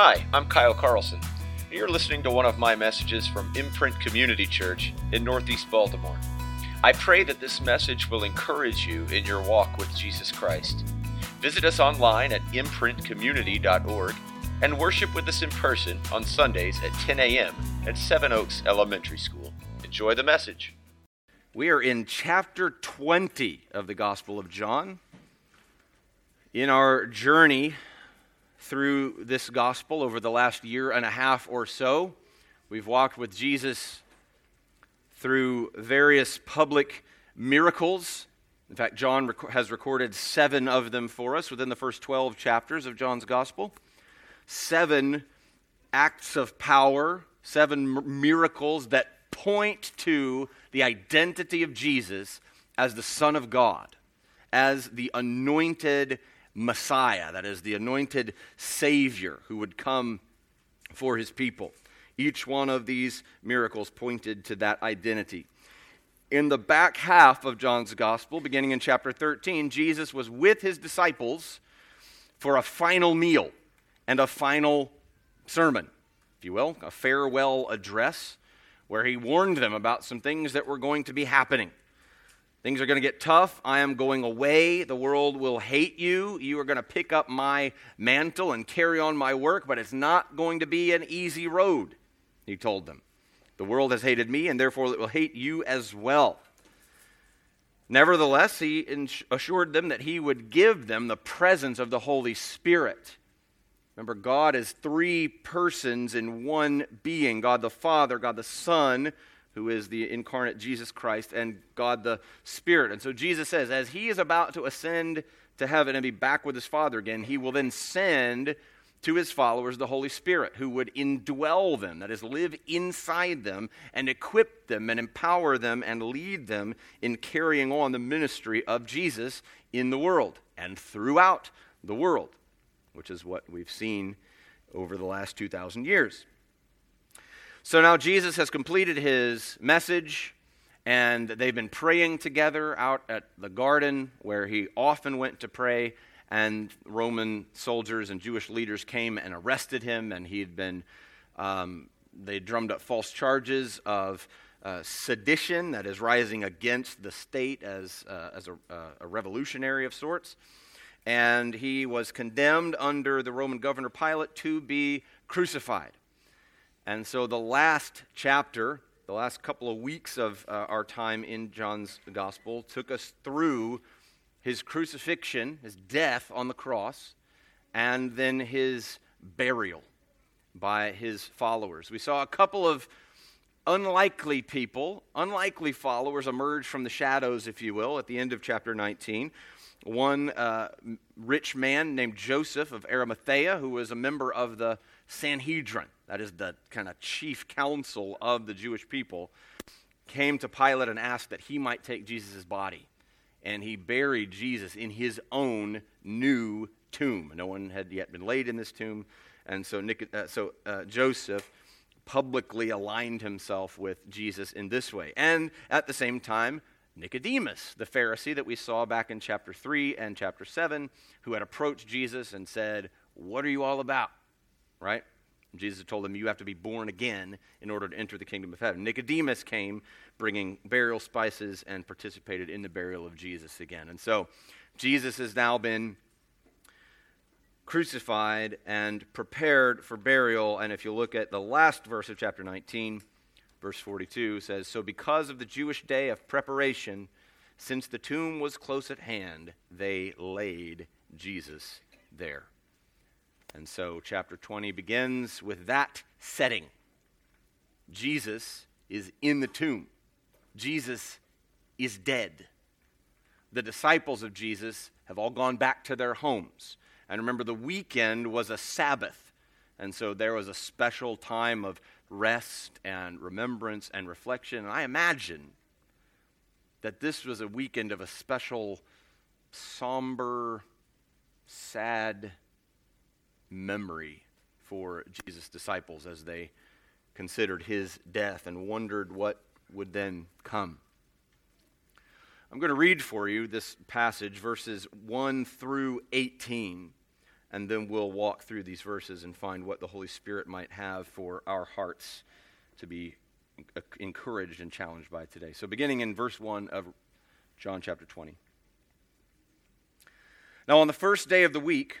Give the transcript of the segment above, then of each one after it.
Hi, I'm Kyle Carlson. and You're listening to one of my messages from Imprint Community Church in Northeast Baltimore. I pray that this message will encourage you in your walk with Jesus Christ. Visit us online at imprintcommunity.org and worship with us in person on Sundays at 10 a.m. at Seven Oaks Elementary School. Enjoy the message. We are in chapter 20 of the Gospel of John. In our journey through this gospel over the last year and a half or so. We've walked with Jesus through various public miracles. In fact, John has recorded seven of them for us within the first 12 chapters of John's gospel. Seven acts of power, seven miracles that point to the identity of Jesus as the Son of God, as the anointed Messiah, that is, the anointed Savior who would come for his people. Each one of these miracles pointed to that identity. In the back half of John's Gospel, beginning in chapter 13, Jesus was with his disciples for a final meal and a final sermon, if you will, a farewell address, where he warned them about some things that were going to be happening. Things are going to get tough. I am going away. The world will hate you. You are going to pick up my mantle and carry on my work, but it's not going to be an easy road, he told them. The world has hated me, and therefore it will hate you as well. Nevertheless, he assured them that he would give them the presence of the Holy Spirit. Remember, God is three persons in one being God the Father, God the Son, who is the incarnate Jesus Christ, and God the Spirit. And so Jesus says, as he is about to ascend to heaven and be back with his Father again, he will then send to his followers the Holy Spirit, who would indwell them, that is, live inside them and equip them and empower them and lead them in carrying on the ministry of Jesus in the world and throughout the world, which is what we've seen over the last 2,000 years. So now Jesus has completed his message, and they've been praying together out at the garden where he often went to pray. And Roman soldiers and Jewish leaders came and arrested him, and he had been, um, they drummed up false charges of uh, sedition, that is, rising against the state as, uh, as a, uh, a revolutionary of sorts. And he was condemned under the Roman governor Pilate to be crucified. And so the last chapter, the last couple of weeks of uh, our time in John's gospel, took us through his crucifixion, his death on the cross, and then his burial by his followers. We saw a couple of unlikely people, unlikely followers emerge from the shadows, if you will, at the end of chapter 19. One uh, rich man named Joseph of Arimathea, who was a member of the Sanhedrin that is the kind of chief council of the Jewish people, came to Pilate and asked that he might take Jesus' body. And he buried Jesus in his own new tomb. No one had yet been laid in this tomb. And so, Nic- uh, so uh, Joseph publicly aligned himself with Jesus in this way. And at the same time, Nicodemus, the Pharisee that we saw back in chapter 3 and chapter 7, who had approached Jesus and said, What are you all about? Right? Jesus told them, You have to be born again in order to enter the kingdom of heaven. Nicodemus came bringing burial spices and participated in the burial of Jesus again. And so Jesus has now been crucified and prepared for burial. And if you look at the last verse of chapter 19, verse 42 says, So because of the Jewish day of preparation, since the tomb was close at hand, they laid Jesus there. And so, chapter 20 begins with that setting. Jesus is in the tomb, Jesus is dead. The disciples of Jesus have all gone back to their homes. And remember, the weekend was a Sabbath. And so there was a special time of rest and remembrance and reflection. And I imagine that this was a weekend of a special, somber, sad memory for Jesus' disciples as they considered his death and wondered what would then come. I'm going to read for you this passage, verses 1 through 18. and then we'll walk through these verses and find what the Holy Spirit might have for our hearts to be encouraged and challenged by today. So, beginning in verse 1 of John chapter 20. Now, on the first day of the week,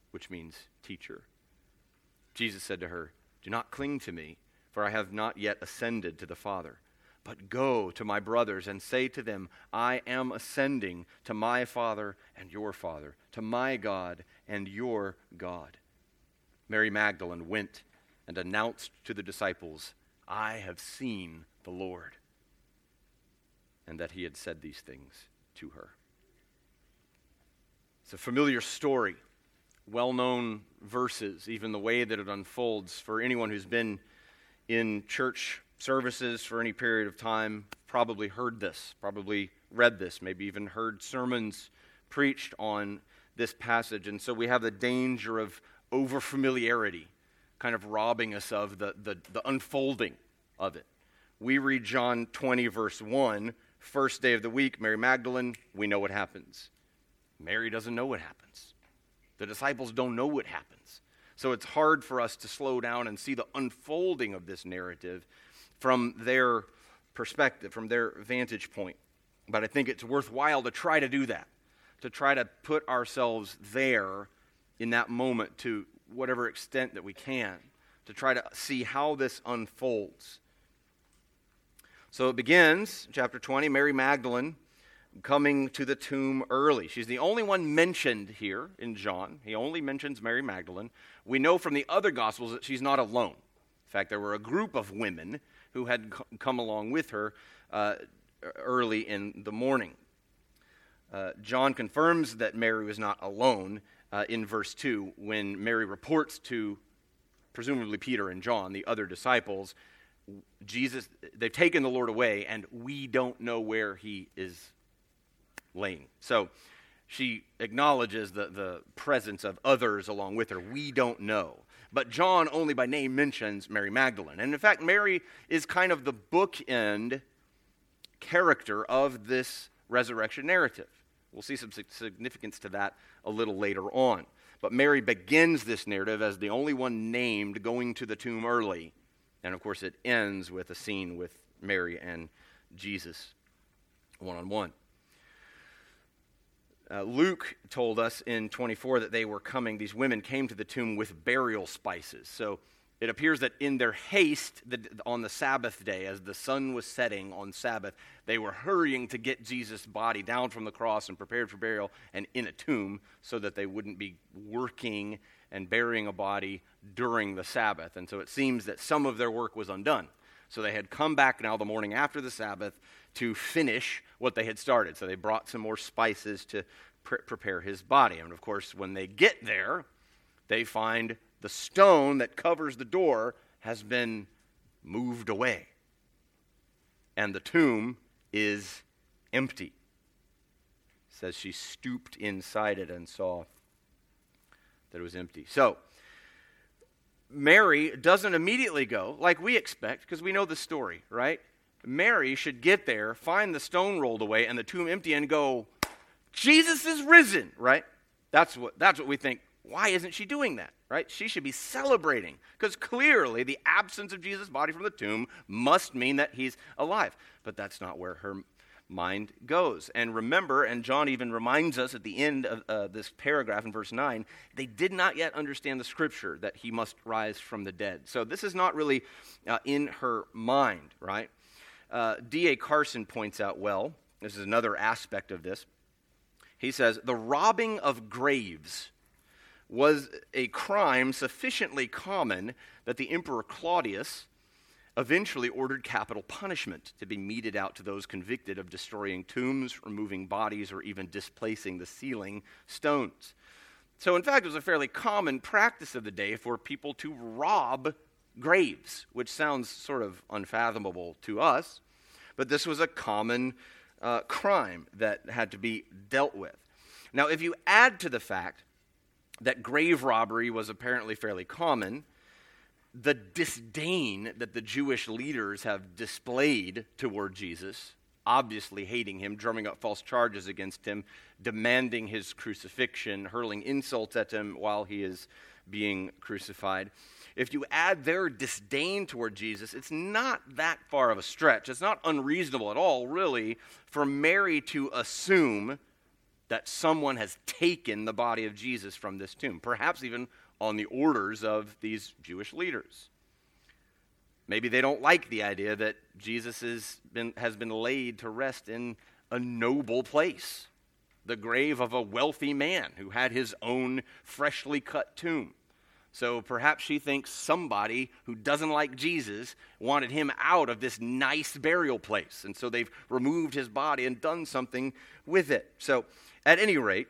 which means teacher. Jesus said to her, Do not cling to me, for I have not yet ascended to the Father. But go to my brothers and say to them, I am ascending to my Father and your Father, to my God and your God. Mary Magdalene went and announced to the disciples, I have seen the Lord, and that he had said these things to her. It's a familiar story, well known verses, even the way that it unfolds for anyone who's been in church services for any period of time probably heard this, probably read this, maybe even heard sermons preached on this passage. And so we have the danger of overfamiliarity kind of robbing us of the, the, the unfolding of it. We read John 20, verse 1, first day of the week, Mary Magdalene, we know what happens. Mary doesn't know what happens. The disciples don't know what happens. So it's hard for us to slow down and see the unfolding of this narrative from their perspective, from their vantage point. But I think it's worthwhile to try to do that, to try to put ourselves there in that moment to whatever extent that we can to try to see how this unfolds. So it begins, chapter 20, Mary Magdalene coming to the tomb early. She's the only one mentioned here in John. He only mentions Mary Magdalene. We know from the other Gospels that she's not alone. In fact, there were a group of women who had come along with her uh, early in the morning. Uh, John confirms that Mary was not alone uh, in verse 2 when Mary reports to presumably Peter and John, the other disciples, Jesus, they've taken the Lord away, and we don't know where he is laying. So she acknowledges the, the presence of others along with her. We don't know. But John only by name mentions Mary Magdalene. And in fact, Mary is kind of the bookend character of this resurrection narrative. We'll see some significance to that a little later on. But Mary begins this narrative as the only one named going to the tomb early. And of course, it ends with a scene with Mary and Jesus one on one. Uh, Luke told us in 24 that they were coming, these women came to the tomb with burial spices. So it appears that in their haste on the Sabbath day, as the sun was setting on Sabbath, they were hurrying to get Jesus' body down from the cross and prepared for burial and in a tomb so that they wouldn't be working and burying a body during the Sabbath. And so it seems that some of their work was undone. So they had come back now the morning after the Sabbath to finish what they had started. So they brought some more spices to pre- prepare his body. And of course, when they get there, they find the stone that covers the door has been moved away. And the tomb is empty. It says she stooped inside it and saw that it was empty. So, Mary doesn't immediately go like we expect because we know the story, right? Mary should get there, find the stone rolled away and the tomb empty, and go, Jesus is risen, right? That's what, that's what we think. Why isn't she doing that, right? She should be celebrating because clearly the absence of Jesus' body from the tomb must mean that he's alive. But that's not where her mind goes. And remember, and John even reminds us at the end of uh, this paragraph in verse 9, they did not yet understand the scripture that he must rise from the dead. So this is not really uh, in her mind, right? Uh, D.A. Carson points out well, this is another aspect of this. He says, The robbing of graves was a crime sufficiently common that the Emperor Claudius eventually ordered capital punishment to be meted out to those convicted of destroying tombs, removing bodies, or even displacing the sealing stones. So, in fact, it was a fairly common practice of the day for people to rob graves, which sounds sort of unfathomable to us, but this was a common uh, crime that had to be dealt with. Now, if you add to the fact that grave robbery was apparently fairly common, the disdain that the Jewish leaders have displayed toward Jesus, obviously hating him, drumming up false charges against him, demanding his crucifixion, hurling insults at him while he is being crucified. If you add their disdain toward Jesus, it's not that far of a stretch. It's not unreasonable at all, really, for Mary to assume that someone has taken the body of Jesus from this tomb, perhaps even on the orders of these Jewish leaders. Maybe they don't like the idea that Jesus been, has been laid to rest in a noble place, the grave of a wealthy man who had his own freshly cut tomb. So perhaps she thinks somebody who doesn't like Jesus wanted him out of this nice burial place. And so they've removed his body and done something with it. So, at any rate,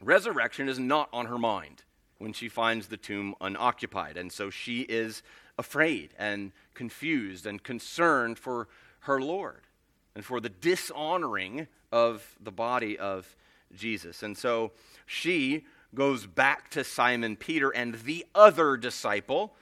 resurrection is not on her mind when she finds the tomb unoccupied. And so she is afraid and confused and concerned for her Lord and for the dishonoring of the body of Jesus. And so she goes back to Simon Peter and the other disciple,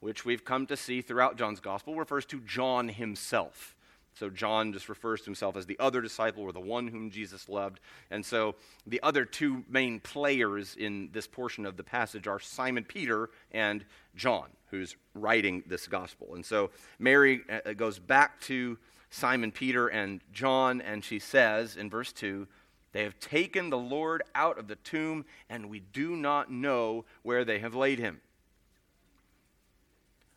which we've come to see throughout John's gospel, refers to John himself. So John just refers to himself as the other disciple or the one whom Jesus loved. And so the other two main players in this portion of the passage are Simon Peter and John, who's writing this gospel. And so Mary uh, goes back to Simon Peter and John, and she says in verse 2 They have taken the Lord out of the tomb, and we do not know where they have laid him.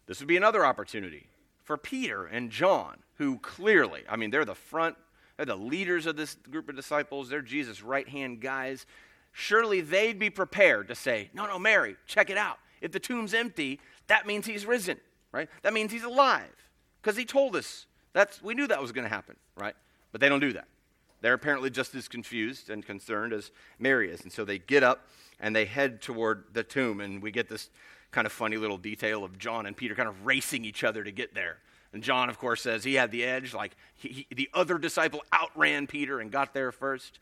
This would be another opportunity for Peter and John who clearly, I mean, they're the front, they're the leaders of this group of disciples, they're Jesus' right hand guys. Surely they'd be prepared to say, No, no, Mary, check it out. If the tomb's empty, that means he's risen, right? That means he's alive. Because he told us. That's, we knew that was going to happen, right? But they don't do that. They're apparently just as confused and concerned as Mary is. And so they get up and they head toward the tomb. And we get this kind of funny little detail of John and Peter kind of racing each other to get there. And John, of course, says he had the edge. Like he, he, the other disciple outran Peter and got there first.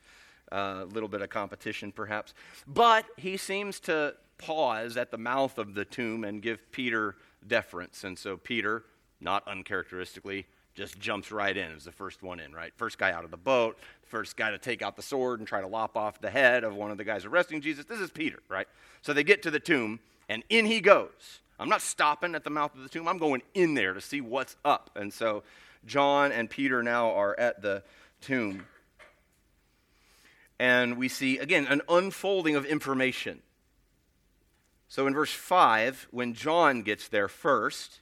A uh, little bit of competition, perhaps. But he seems to pause at the mouth of the tomb and give Peter deference. And so Peter, not uncharacteristically, just jumps right in as the first one in, right? First guy out of the boat, first guy to take out the sword and try to lop off the head of one of the guys arresting Jesus. This is Peter, right? So they get to the tomb, and in he goes. I'm not stopping at the mouth of the tomb. I'm going in there to see what's up. And so John and Peter now are at the tomb. And we see, again, an unfolding of information. So in verse 5, when John gets there first,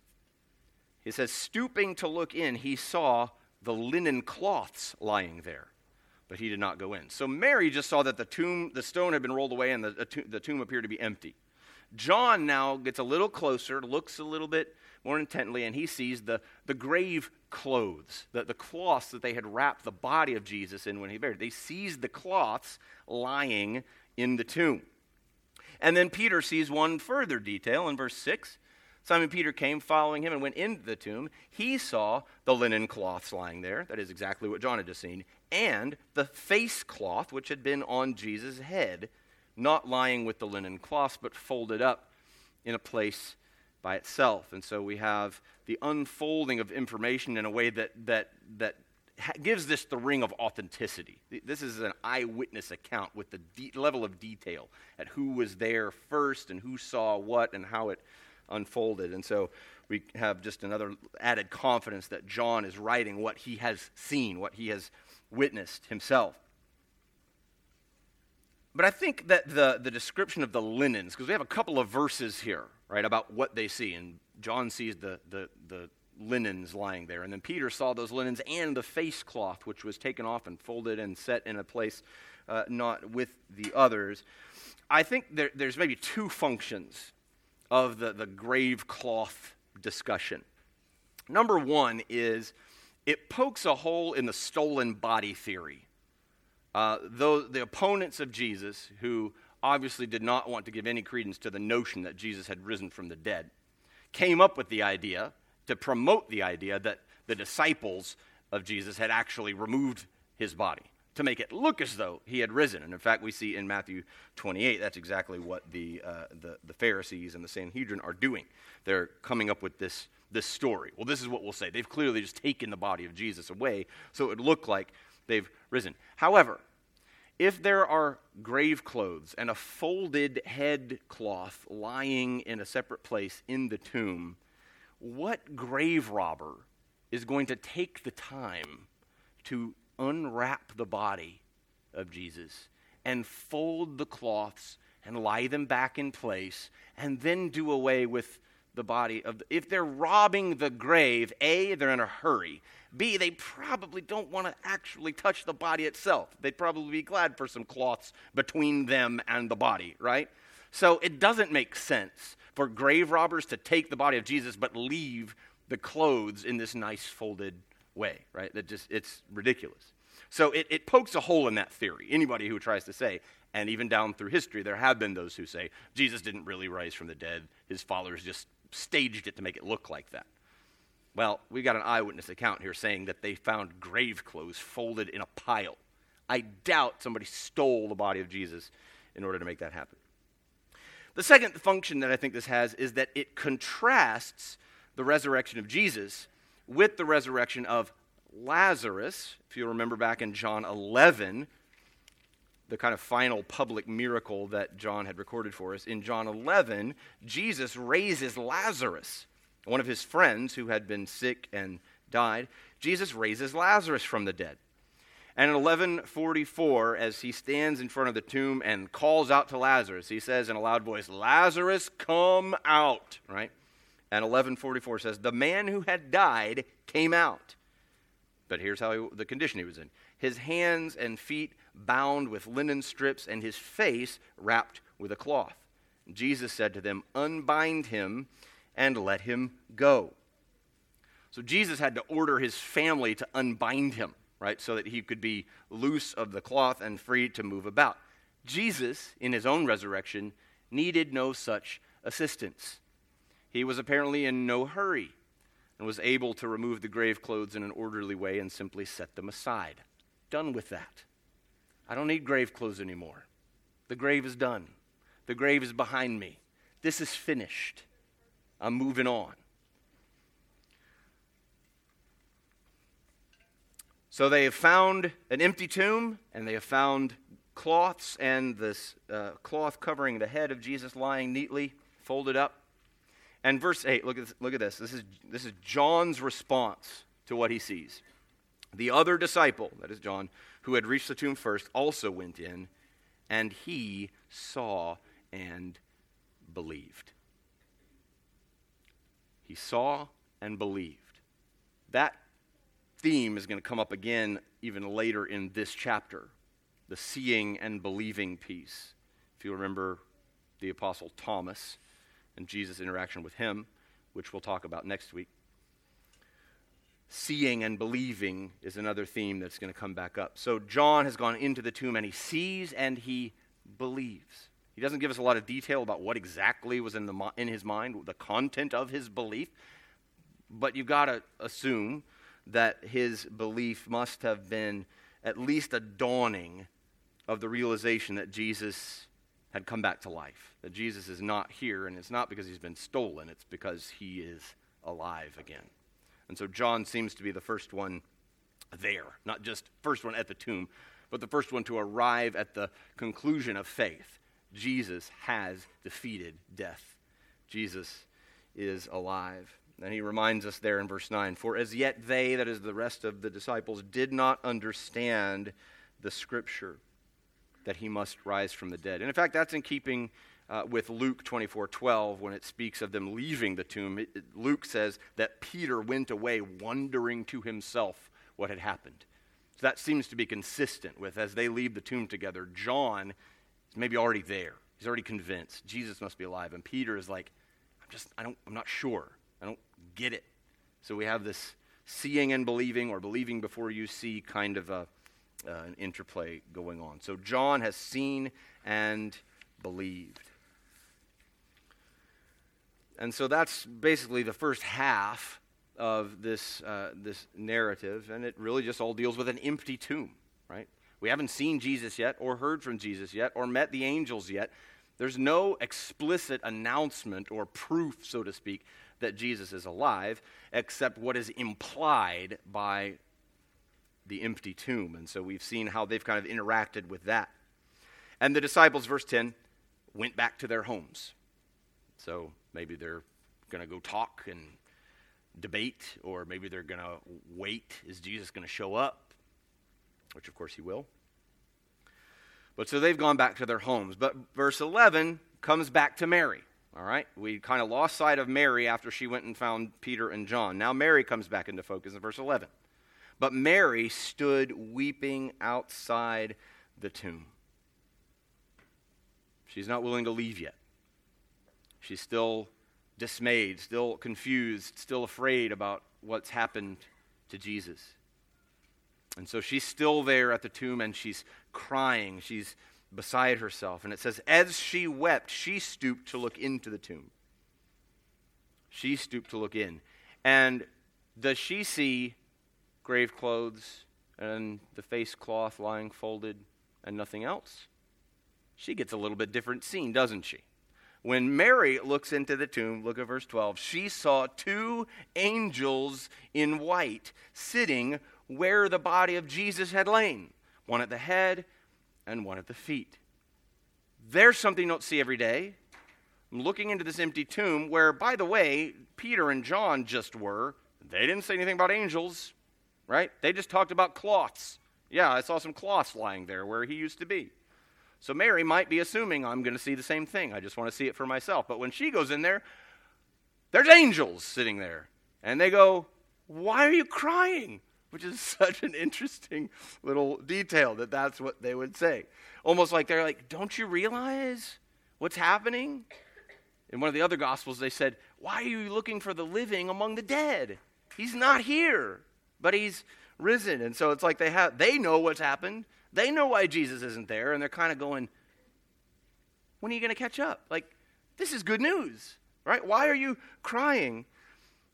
he says, Stooping to look in, he saw the linen cloths lying there, but he did not go in. So Mary just saw that the tomb, the stone had been rolled away, and the, the tomb appeared to be empty. John now gets a little closer, looks a little bit more intently, and he sees the, the grave clothes, the, the cloths that they had wrapped the body of Jesus in when he buried. They sees the cloths lying in the tomb. And then Peter sees one further detail in verse 6. Simon Peter came following him and went into the tomb. He saw the linen cloths lying there. That is exactly what John had just seen. And the face cloth which had been on Jesus' head, not lying with the linen cloths, but folded up in a place by itself. And so we have the unfolding of information in a way that, that, that gives this the ring of authenticity. This is an eyewitness account with the de- level of detail at who was there first and who saw what and how it unfolded. And so we have just another added confidence that John is writing what he has seen, what he has witnessed himself. But I think that the, the description of the linens, because we have a couple of verses here, right, about what they see. And John sees the, the, the linens lying there. And then Peter saw those linens and the face cloth, which was taken off and folded and set in a place uh, not with the others. I think there, there's maybe two functions of the, the grave cloth discussion. Number one is it pokes a hole in the stolen body theory. Uh, though the opponents of Jesus, who obviously did not want to give any credence to the notion that Jesus had risen from the dead, came up with the idea to promote the idea that the disciples of Jesus had actually removed his body to make it look as though he had risen. And in fact, we see in Matthew 28, that's exactly what the, uh, the, the, Pharisees and the Sanhedrin are doing. They're coming up with this, this story. Well, this is what we'll say. They've clearly just taken the body of Jesus away, so it would look like they've risen. However, if there are grave clothes and a folded head cloth lying in a separate place in the tomb, what grave robber is going to take the time to unwrap the body of Jesus and fold the cloths and lie them back in place and then do away with the body of the, if they're robbing the grave a they're in a hurry. B they probably don't want to actually touch the body itself. They'd probably be glad for some cloths between them and the body right? So it doesn't make sense for grave robbers to take the body of jesus but leave the clothes in this nice folded way right? That just it's ridiculous. So it, it pokes a hole in that theory. Anybody who tries to say and even down through history, there have been those who say Jesus didn't really rise from the dead. His followers just staged it to make it look like that. Well, we got an eyewitness account here saying that they found grave clothes folded in a pile. I doubt somebody stole the body of Jesus in order to make that happen. The second function that I think this has is that it contrasts the resurrection of Jesus with the resurrection of Lazarus. If you remember back in John 11, the kind of final public miracle that John had recorded for us. In John 11, Jesus raises Lazarus, one of his friends who had been sick and died. Jesus raises Lazarus from the dead. And in 1144, as he stands in front of the tomb and calls out to Lazarus, he says in a loud voice, Lazarus, come out, right? And 1144 says, The man who had died came out. But here's how he, the condition he was in his hands and feet bound with linen strips, and his face wrapped with a cloth. Jesus said to them, Unbind him and let him go. So Jesus had to order his family to unbind him, right, so that he could be loose of the cloth and free to move about. Jesus, in his own resurrection, needed no such assistance. He was apparently in no hurry and was able to remove the grave clothes in an orderly way and simply set them aside. Done with that. I don't need grave clothes anymore. The grave is done, the grave is behind me. This is finished. I'm moving on. So they have found an empty tomb, and they have found cloths and this uh, cloth covering the head of Jesus lying neatly folded up. And verse 8, look at this, look at this. This is, this is John's response to what he sees. The other disciple, that is John, who had reached the tomb first, also went in, and he saw and believed. He saw and believed. That theme is going to come up again even later in this chapter the seeing and believing piece. If you remember the Apostle Thomas and Jesus' interaction with him, which we'll talk about next week. Seeing and believing is another theme that's going to come back up. So John has gone into the tomb and he sees and he believes. He doesn't give us a lot of detail about what exactly was in, the, in his mind, the content of his belief, but you've got to assume that his belief must have been at least a dawning of the realization that Jesus had come back to life, that Jesus is not here, and it's not because he's been stolen, it's because he is alive again. And so John seems to be the first one there, not just first one at the tomb, but the first one to arrive at the conclusion of faith. Jesus has defeated death. Jesus is alive. And he reminds us there in verse 9 For as yet they, that is the rest of the disciples, did not understand the scripture that he must rise from the dead. And in fact, that's in keeping uh, with Luke 24 12 when it speaks of them leaving the tomb. It, it, Luke says that Peter went away wondering to himself what had happened. So that seems to be consistent with as they leave the tomb together. John is maybe already there. He's already convinced Jesus must be alive. And Peter is like, I'm just, I don't, I'm not sure. I don't get it. So we have this seeing and believing, or believing before you see kind of a, uh, an interplay going on. So John has seen and believed. And so that's basically the first half of this, uh, this narrative, and it really just all deals with an empty tomb, right? We haven't seen Jesus yet, or heard from Jesus yet, or met the angels yet. There's no explicit announcement or proof, so to speak, that Jesus is alive, except what is implied by the empty tomb. And so we've seen how they've kind of interacted with that. And the disciples, verse 10, went back to their homes. So maybe they're going to go talk and debate, or maybe they're going to wait. Is Jesus going to show up? Which, of course, he will. But so they've gone back to their homes. But verse 11 comes back to Mary. All right? We kind of lost sight of Mary after she went and found Peter and John. Now Mary comes back into focus in verse 11. But Mary stood weeping outside the tomb. She's not willing to leave yet. She's still dismayed, still confused, still afraid about what's happened to Jesus. And so she's still there at the tomb and she's crying. She's beside herself. And it says, As she wept, she stooped to look into the tomb. She stooped to look in. And does she see grave clothes and the face cloth lying folded and nothing else? She gets a little bit different scene, doesn't she? When Mary looks into the tomb, look at verse 12, she saw two angels in white sitting where the body of Jesus had lain, one at the head and one at the feet. There's something you don't see every day. I'm looking into this empty tomb where, by the way, Peter and John just were. They didn't say anything about angels, right? They just talked about cloths. Yeah, I saw some cloths lying there where he used to be. So Mary might be assuming I'm going to see the same thing. I just want to see it for myself. But when she goes in there, there's angels sitting there. And they go, Why are you crying? which is such an interesting little detail that that's what they would say. Almost like they're like, Don't you realize what's happening? In one of the other Gospels, they said, Why are you looking for the living among the dead? He's not here, but he's risen. And so it's like they have they know what's happened. They know why Jesus isn't there, and they're kind of going, When are you going to catch up? Like, this is good news, right? Why are you crying?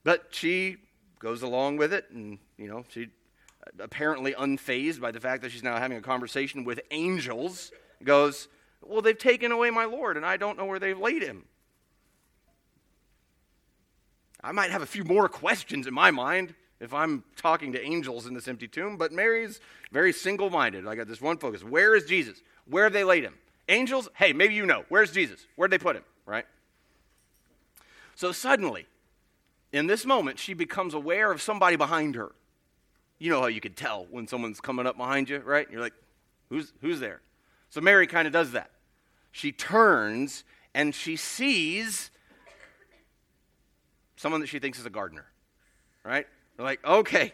But she goes along with it, and you know she uh, apparently unfazed by the fact that she's now having a conversation with angels. Goes, well, they've taken away my Lord, and I don't know where they've laid him. I might have a few more questions in my mind if I'm talking to angels in this empty tomb, but Mary's very single minded. I got this one focus. Where is Jesus? Where have they laid him? Angels, hey, maybe you know. Where's Jesus? Where'd they put him? Right? So suddenly, in this moment, she becomes aware of somebody behind her. You know how you could tell when someone's coming up behind you, right? You're like, who's, who's there? So Mary kind of does that. She turns and she sees someone that she thinks is a gardener, right? They're like, okay,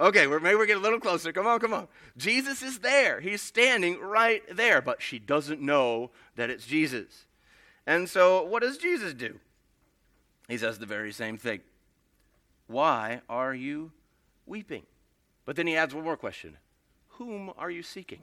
okay, we're, maybe we're getting a little closer. Come on, come on. Jesus is there. He's standing right there, but she doesn't know that it's Jesus. And so, what does Jesus do? He says the very same thing. Why are you weeping? But then he adds one more question Whom are you seeking?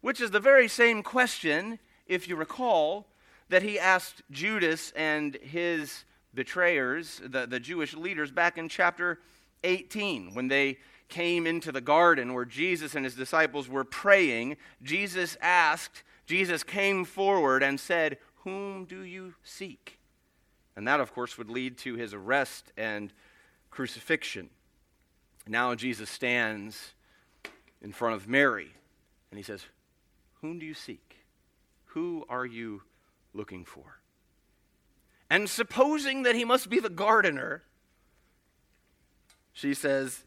Which is the very same question, if you recall, that he asked Judas and his betrayers, the, the Jewish leaders, back in chapter 18 when they came into the garden where Jesus and his disciples were praying. Jesus asked, Jesus came forward and said, Whom do you seek? And that, of course, would lead to his arrest and crucifixion. Now Jesus stands in front of Mary and he says, Whom do you seek? Who are you looking for? And supposing that he must be the gardener, she says,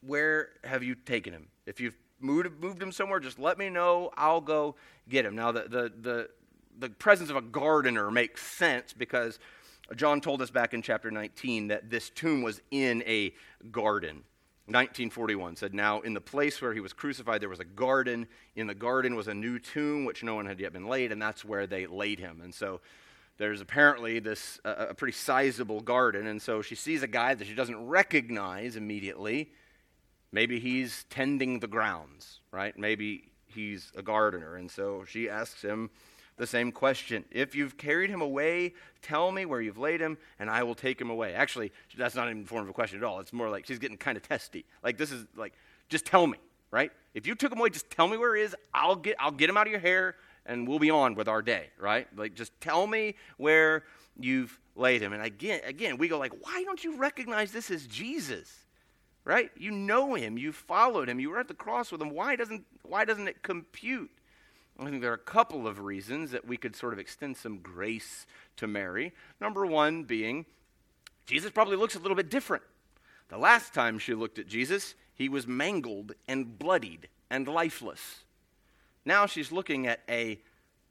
Where have you taken him? If you've moved, moved him somewhere, just let me know. I'll go get him. Now, the, the, the, the presence of a gardener makes sense because John told us back in chapter 19 that this tomb was in a garden. 1941 said, Now in the place where he was crucified, there was a garden. In the garden was a new tomb, which no one had yet been laid, and that's where they laid him. And so there's apparently this uh, a pretty sizable garden. And so she sees a guy that she doesn't recognize immediately. Maybe he's tending the grounds, right? Maybe he's a gardener. And so she asks him, the same question. If you've carried him away, tell me where you've laid him, and I will take him away. Actually, that's not even the form of a question at all. It's more like she's getting kind of testy. Like, this is like, just tell me, right? If you took him away, just tell me where he is. I'll get, I'll get him out of your hair, and we'll be on with our day, right? Like, just tell me where you've laid him. And again, again, we go like, why don't you recognize this as Jesus? Right? You know him. You followed him. You were at the cross with him. Why doesn't, why doesn't it compute? I think there are a couple of reasons that we could sort of extend some grace to Mary. Number one being, Jesus probably looks a little bit different. The last time she looked at Jesus, he was mangled and bloodied and lifeless. Now she's looking at a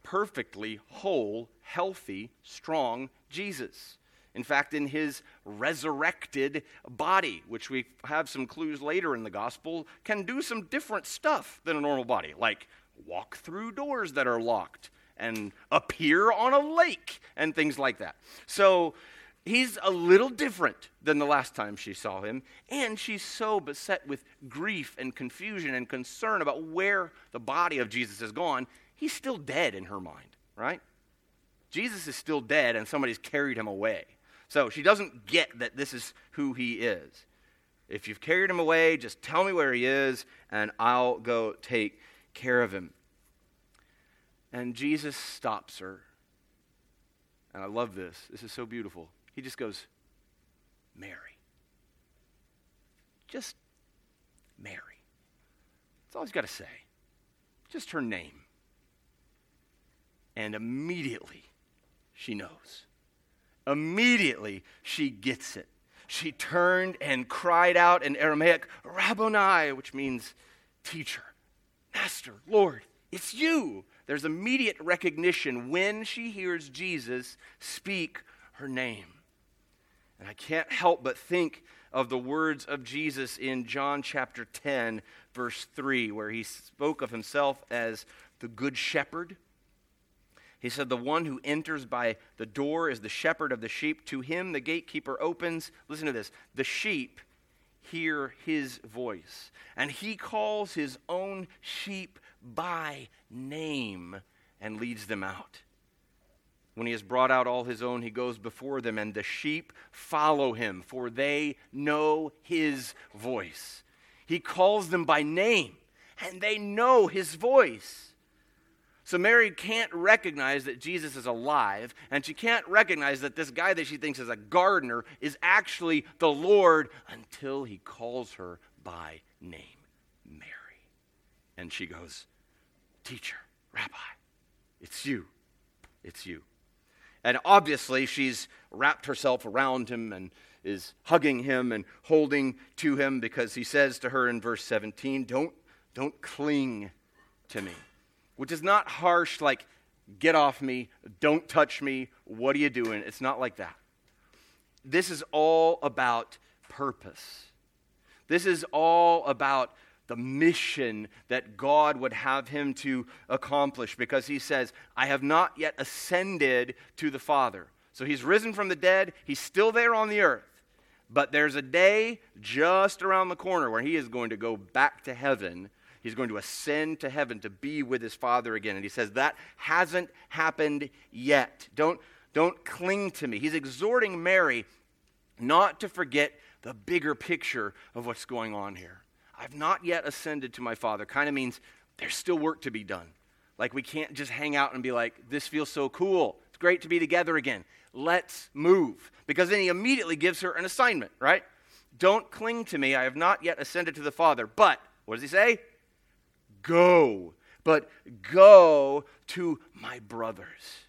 perfectly whole, healthy, strong Jesus. In fact, in his resurrected body, which we have some clues later in the gospel, can do some different stuff than a normal body, like walk through doors that are locked and appear on a lake and things like that. So he's a little different than the last time she saw him, and she's so beset with grief and confusion and concern about where the body of Jesus has gone, he's still dead in her mind, right? Jesus is still dead, and somebody's carried him away. So she doesn't get that this is who he is. If you've carried him away, just tell me where he is, and I'll go take care of him. And Jesus stops her. And I love this. This is so beautiful. He just goes, Mary. Just Mary. That's all he's got to say. Just her name. And immediately she knows. Immediately she gets it. She turned and cried out in Aramaic, Rabboni, which means teacher. Master, Lord, it's you. There's immediate recognition when she hears Jesus speak her name. And I can't help but think of the words of Jesus in John chapter 10, verse 3, where he spoke of himself as the good shepherd. He said, The one who enters by the door is the shepherd of the sheep. To him the gatekeeper opens. Listen to this the sheep hear his voice. And he calls his own sheep by name and leads them out. When he has brought out all his own, he goes before them, and the sheep follow him, for they know his voice. He calls them by name, and they know his voice. So Mary can't recognize that Jesus is alive, and she can't recognize that this guy that she thinks is a gardener is actually the Lord until he calls her by name, Mary. And she goes, Teacher, Rabbi, it's you. It's you. And obviously, she's wrapped herself around him and is hugging him and holding to him because he says to her in verse 17, Don't, don't cling to me which is not harsh like, get off me, don't touch me, what are you doing? It's not like that. This is all about purpose. This is all about the mission that God would have him to accomplish because he says, I have not yet ascended to the Father. So he's risen from the dead, he's still there on the earth. But there's a day just around the corner where he is going to go back to heaven. He's going to ascend to heaven to be with his Father again. And he says, That hasn't happened yet. Don't, don't cling to me. He's exhorting Mary not to forget the bigger picture of what's going on here. I've not yet ascended to my Father kind of means there's still work to be done. Like we can't just hang out and be like, This feels so cool. It's great to be together again let's move. Because then he immediately gives her an assignment, right? Don't cling to me. I have not yet ascended to the Father. But, what does he say? Go. But go to my brothers.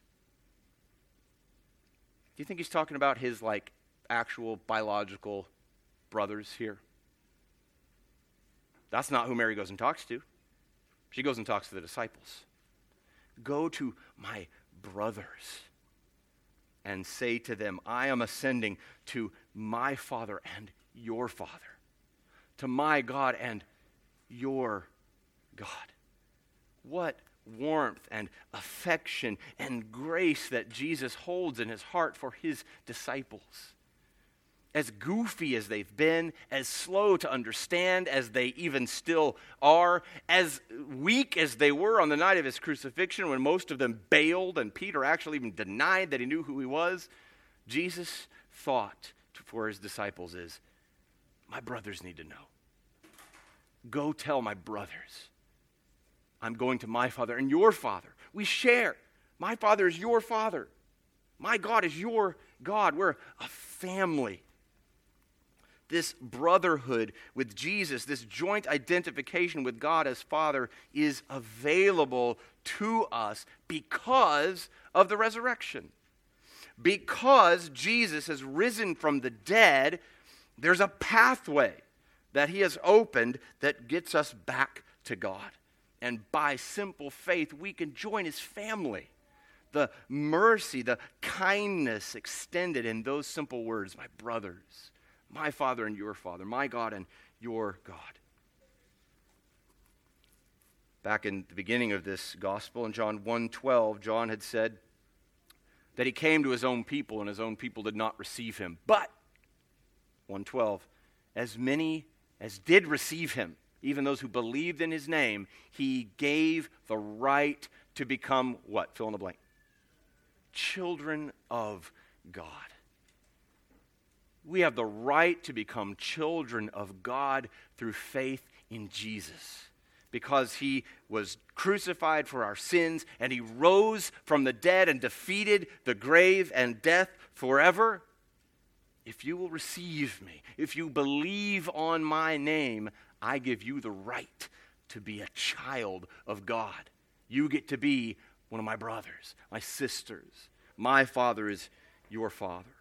Do you think he's talking about his, like, actual biological brothers here? That's not who Mary goes and talks to. She goes and talks to the disciples. Go to my brothers and say to them, I am ascending to my Father and your Father, to my God and your God. What warmth and affection and grace that Jesus holds in his heart for his disciples as goofy as they've been, as slow to understand as they even still are, as weak as they were on the night of his crucifixion when most of them bailed and Peter actually even denied that he knew who he was, Jesus' thought for his disciples is my brothers need to know. Go tell my brothers. I'm going to my father and your father. We share. My father is your father. My God is your God. We're a family this brotherhood with Jesus, this joint identification with God as Father, is available to us because of the resurrection. Because Jesus has risen from the dead, there's a pathway that he has opened that gets us back to God. And by simple faith, we can join his family. The mercy, the kindness extended in those simple words, my brothers my Father and your Father, my God and your God. Back in the beginning of this gospel in John 1:12, John had said that he came to his own people and his own people did not receive him. But 112, as many as did receive him, even those who believed in his name, he gave the right to become what? Fill in the blank. Children of God we have the right to become children of God through faith in Jesus. Because he was crucified for our sins and he rose from the dead and defeated the grave and death forever. If you will receive me, if you believe on my name, I give you the right to be a child of God. You get to be one of my brothers, my sisters. My father is your father.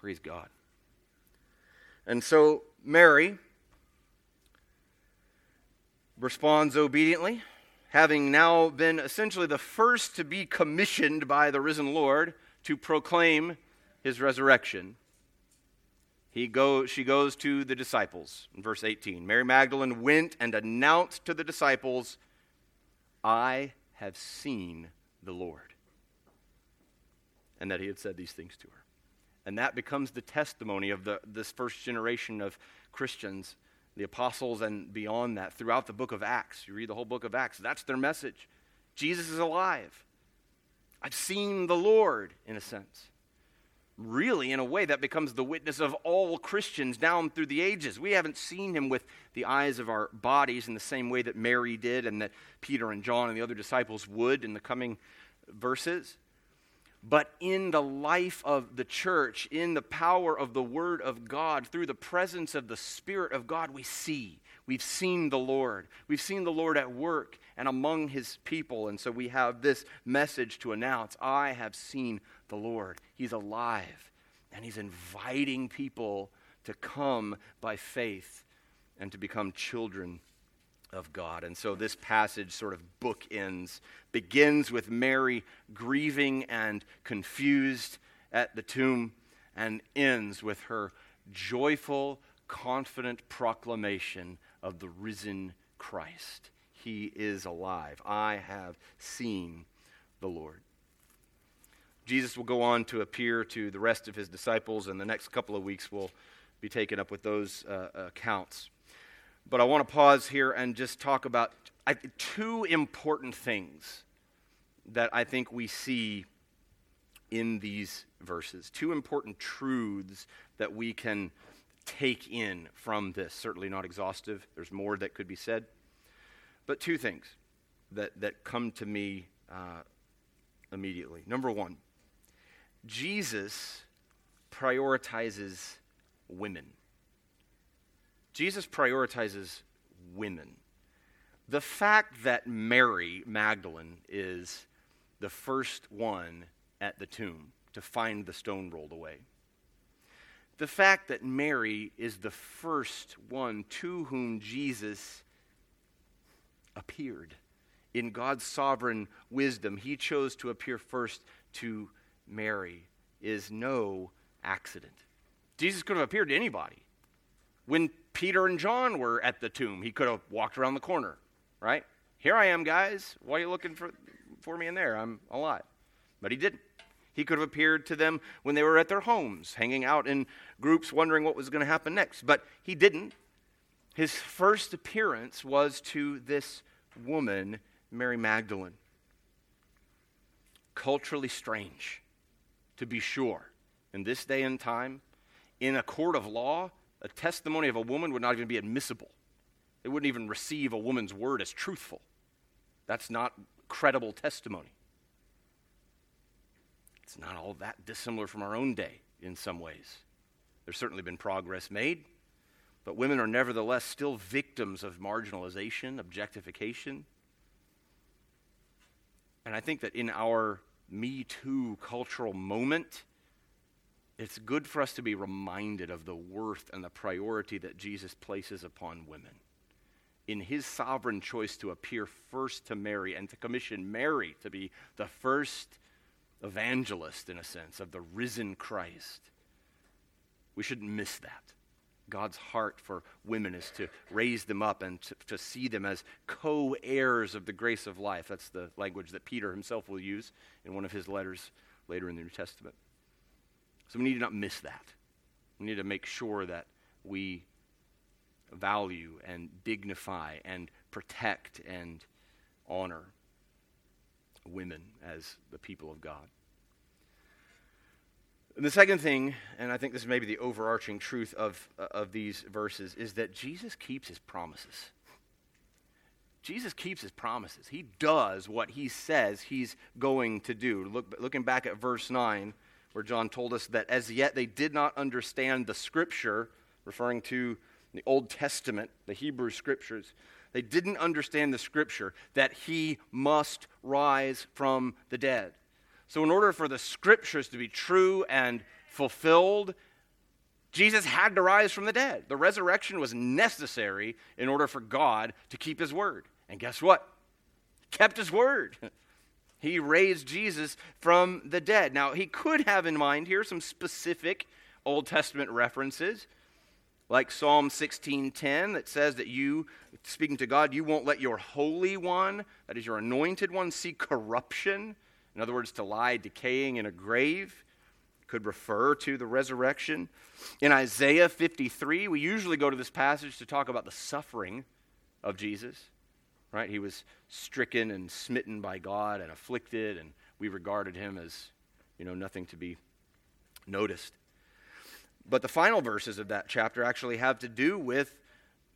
Praise God. And so Mary responds obediently, having now been essentially the first to be commissioned by the risen Lord to proclaim his resurrection. He go, she goes to the disciples in verse 18. Mary Magdalene went and announced to the disciples, I have seen the Lord. And that he had said these things to her. And that becomes the testimony of the, this first generation of Christians, the apostles, and beyond that. Throughout the book of Acts, you read the whole book of Acts, that's their message. Jesus is alive. I've seen the Lord, in a sense. Really, in a way, that becomes the witness of all Christians down through the ages. We haven't seen him with the eyes of our bodies in the same way that Mary did and that Peter and John and the other disciples would in the coming verses but in the life of the church, in the power of the Word of God, through the presence of the Spirit of God, we see. We've seen the Lord. We've seen the Lord at work and among His people. And so we have this message to announce I have seen the Lord. He's alive, and He's inviting people to come by faith and to become children of God. And so this passage sort of bookends, begins with Mary grieving and confused at the tomb, and ends with her joyful confident proclamation of the risen Christ. He is alive. I have seen the Lord. Jesus will go on to appear to the rest of his disciples, and the next couple of weeks will be taken up with those uh, accounts. But I want to pause here and just talk about two important things that I think we see in these verses. Two important truths that we can take in from this. Certainly not exhaustive, there's more that could be said. But two things that, that come to me uh, immediately. Number one, Jesus prioritizes women. Jesus prioritizes women. The fact that Mary Magdalene is the first one at the tomb to find the stone rolled away. The fact that Mary is the first one to whom Jesus appeared. In God's sovereign wisdom, he chose to appear first to Mary is no accident. Jesus could have appeared to anybody. When Peter and John were at the tomb, he could have walked around the corner, right? Here I am, guys. Why are you looking for, for me in there? I'm alive. But he didn't. He could have appeared to them when they were at their homes, hanging out in groups, wondering what was going to happen next. But he didn't. His first appearance was to this woman, Mary Magdalene. Culturally strange to be sure. In this day and time, in a court of law, a testimony of a woman would not even be admissible. They wouldn't even receive a woman's word as truthful. That's not credible testimony. It's not all that dissimilar from our own day in some ways. There's certainly been progress made, but women are nevertheless still victims of marginalization, objectification. And I think that in our me Too cultural moment, it's good for us to be reminded of the worth and the priority that Jesus places upon women. In his sovereign choice to appear first to Mary and to commission Mary to be the first evangelist, in a sense, of the risen Christ, we shouldn't miss that. God's heart for women is to raise them up and to, to see them as co heirs of the grace of life. That's the language that Peter himself will use in one of his letters later in the New Testament. So we need to not miss that. We need to make sure that we value and dignify and protect and honor women as the people of God. And the second thing, and I think this is maybe the overarching truth of, of these verses, is that Jesus keeps his promises. Jesus keeps his promises. He does what he says he's going to do. Look, looking back at verse 9, where John told us that as yet they did not understand the scripture, referring to the Old Testament, the Hebrew scriptures. They didn't understand the scripture that he must rise from the dead. So, in order for the scriptures to be true and fulfilled, Jesus had to rise from the dead. The resurrection was necessary in order for God to keep his word. And guess what? He Kept his word. He raised Jesus from the dead. Now, he could have in mind here some specific Old Testament references, like Psalm 16:10 that says that you speaking to God, you won't let your holy one, that is your anointed one, see corruption. In other words, to lie decaying in a grave could refer to the resurrection. In Isaiah 53, we usually go to this passage to talk about the suffering of Jesus right? He was stricken and smitten by God and afflicted, and we regarded him as, you know, nothing to be noticed. But the final verses of that chapter actually have to do with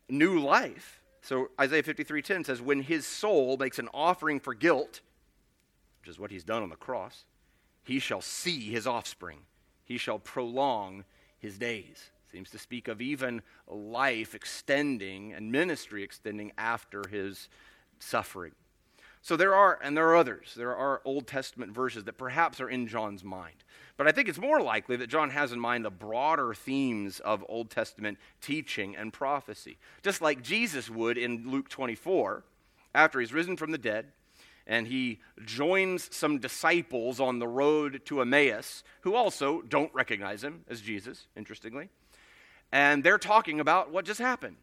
new life. So Isaiah 53:10 says, "When his soul makes an offering for guilt, which is what he's done on the cross, he shall see his offspring. He shall prolong his days." Seems to speak of even life extending and ministry extending after his suffering. So there are, and there are others, there are Old Testament verses that perhaps are in John's mind. But I think it's more likely that John has in mind the broader themes of Old Testament teaching and prophecy. Just like Jesus would in Luke 24, after he's risen from the dead, and he joins some disciples on the road to Emmaus who also don't recognize him as Jesus, interestingly. And they're talking about what just happened.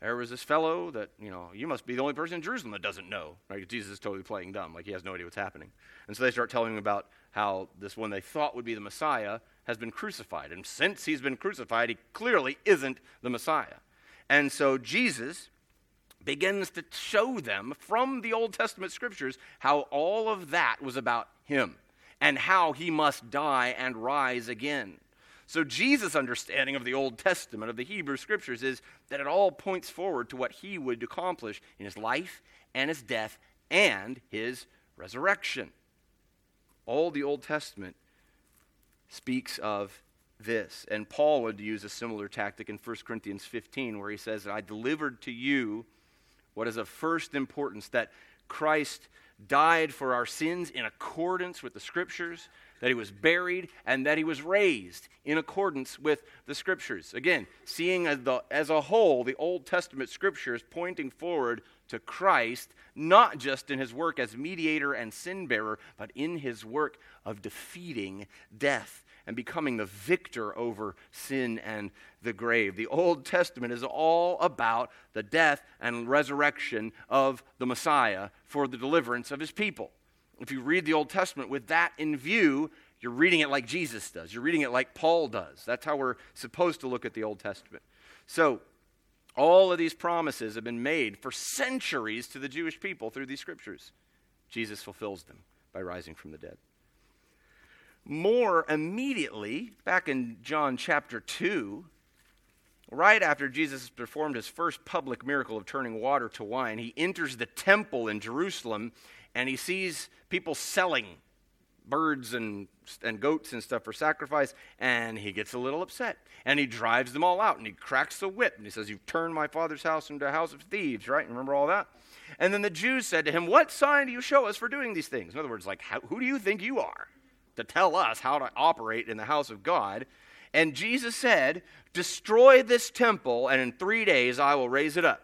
There was this fellow that, you know, you must be the only person in Jerusalem that doesn't know. Right? Jesus is totally playing dumb, like he has no idea what's happening. And so they start telling him about how this one they thought would be the Messiah has been crucified. And since he's been crucified, he clearly isn't the Messiah. And so Jesus begins to show them from the Old Testament scriptures how all of that was about him and how he must die and rise again. So, Jesus' understanding of the Old Testament, of the Hebrew Scriptures, is that it all points forward to what he would accomplish in his life and his death and his resurrection. All the Old Testament speaks of this. And Paul would use a similar tactic in 1 Corinthians 15, where he says, I delivered to you what is of first importance that Christ died for our sins in accordance with the Scriptures that he was buried, and that he was raised in accordance with the scriptures. Again, seeing as, the, as a whole the Old Testament scriptures pointing forward to Christ, not just in his work as mediator and sin bearer, but in his work of defeating death and becoming the victor over sin and the grave. The Old Testament is all about the death and resurrection of the Messiah for the deliverance of his people if you read the Old Testament with that in view, you're reading it like Jesus does. You're reading it like Paul does. That's how we're supposed to look at the Old Testament. So, all of these promises have been made for centuries to the Jewish people through these scriptures. Jesus fulfills them by rising from the dead. More immediately, back in John chapter 2, right after Jesus performed his first public miracle of turning water to wine, he enters the temple in Jerusalem and he sees people selling birds and, and goats and stuff for sacrifice, and he gets a little upset. And he drives them all out, and he cracks the whip, and he says, You've turned my father's house into a house of thieves, right? Remember all that? And then the Jews said to him, What sign do you show us for doing these things? In other words, like, how, who do you think you are to tell us how to operate in the house of God? And Jesus said, Destroy this temple, and in three days I will raise it up.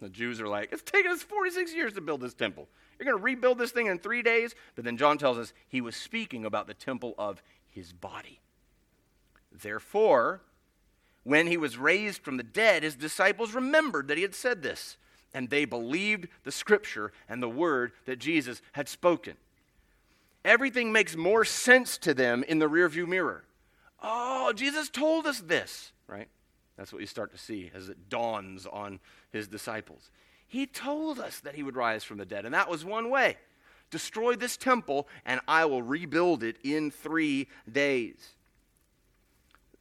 The Jews are like, It's taken us 46 years to build this temple. You're going to rebuild this thing in three days? But then John tells us he was speaking about the temple of his body. Therefore, when he was raised from the dead, his disciples remembered that he had said this, and they believed the scripture and the word that Jesus had spoken. Everything makes more sense to them in the rearview mirror. Oh, Jesus told us this, right? That's what you start to see as it dawns on his disciples. He told us that he would rise from the dead, and that was one way. Destroy this temple, and I will rebuild it in three days.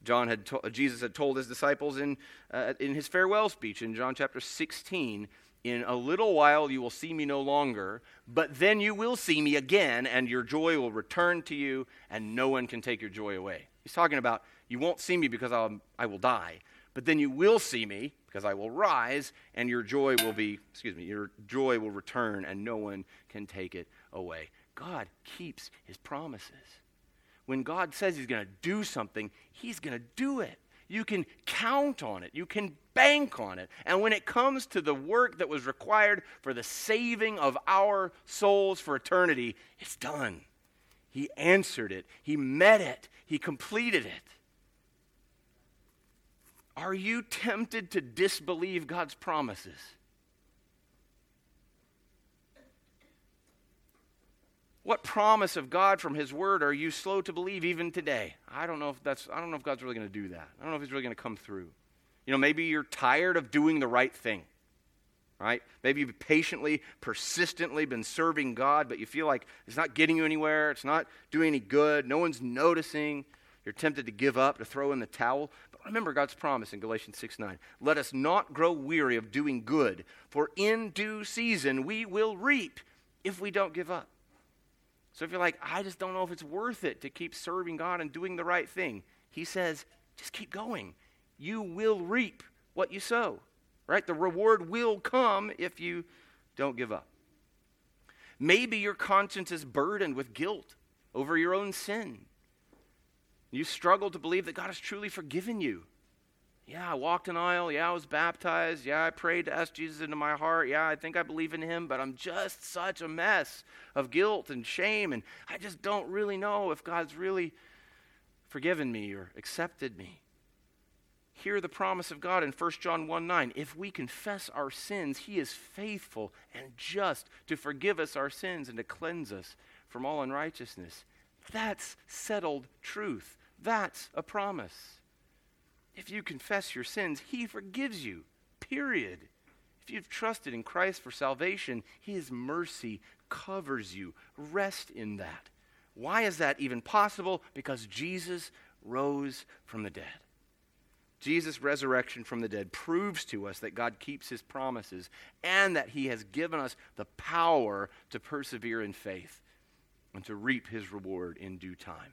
John had to- Jesus had told his disciples in, uh, in his farewell speech in John chapter 16 In a little while you will see me no longer, but then you will see me again, and your joy will return to you, and no one can take your joy away. He's talking about you won't see me because I'll, I will die, but then you will see me because I will rise and your joy will be, excuse me, your joy will return and no one can take it away. God keeps his promises. When God says he's going to do something, he's going to do it. You can count on it. You can bank on it. And when it comes to the work that was required for the saving of our souls for eternity, it's done. He answered it, He met it, He completed it. Are you tempted to disbelieve God's promises? What promise of God from His Word are you slow to believe even today? I don't know if that's I don't know if God's really going to do that. I don't know if He's really going to come through. You know, maybe you're tired of doing the right thing. Right? Maybe you've patiently, persistently been serving God, but you feel like it's not getting you anywhere, it's not doing any good, no one's noticing. You're tempted to give up, to throw in the towel. But remember God's promise in Galatians 6 9. Let us not grow weary of doing good, for in due season we will reap if we don't give up. So if you're like, I just don't know if it's worth it to keep serving God and doing the right thing, he says, just keep going. You will reap what you sow, right? The reward will come if you don't give up. Maybe your conscience is burdened with guilt over your own sin. You struggle to believe that God has truly forgiven you. Yeah, I walked an aisle. Yeah, I was baptized. Yeah, I prayed to ask Jesus into my heart. Yeah, I think I believe in him, but I'm just such a mess of guilt and shame, and I just don't really know if God's really forgiven me or accepted me. Hear the promise of God in 1 John 1 9. If we confess our sins, he is faithful and just to forgive us our sins and to cleanse us from all unrighteousness. That's settled truth. That's a promise. If you confess your sins, he forgives you. Period. If you've trusted in Christ for salvation, his mercy covers you. Rest in that. Why is that even possible? Because Jesus rose from the dead. Jesus' resurrection from the dead proves to us that God keeps his promises and that he has given us the power to persevere in faith and to reap his reward in due time.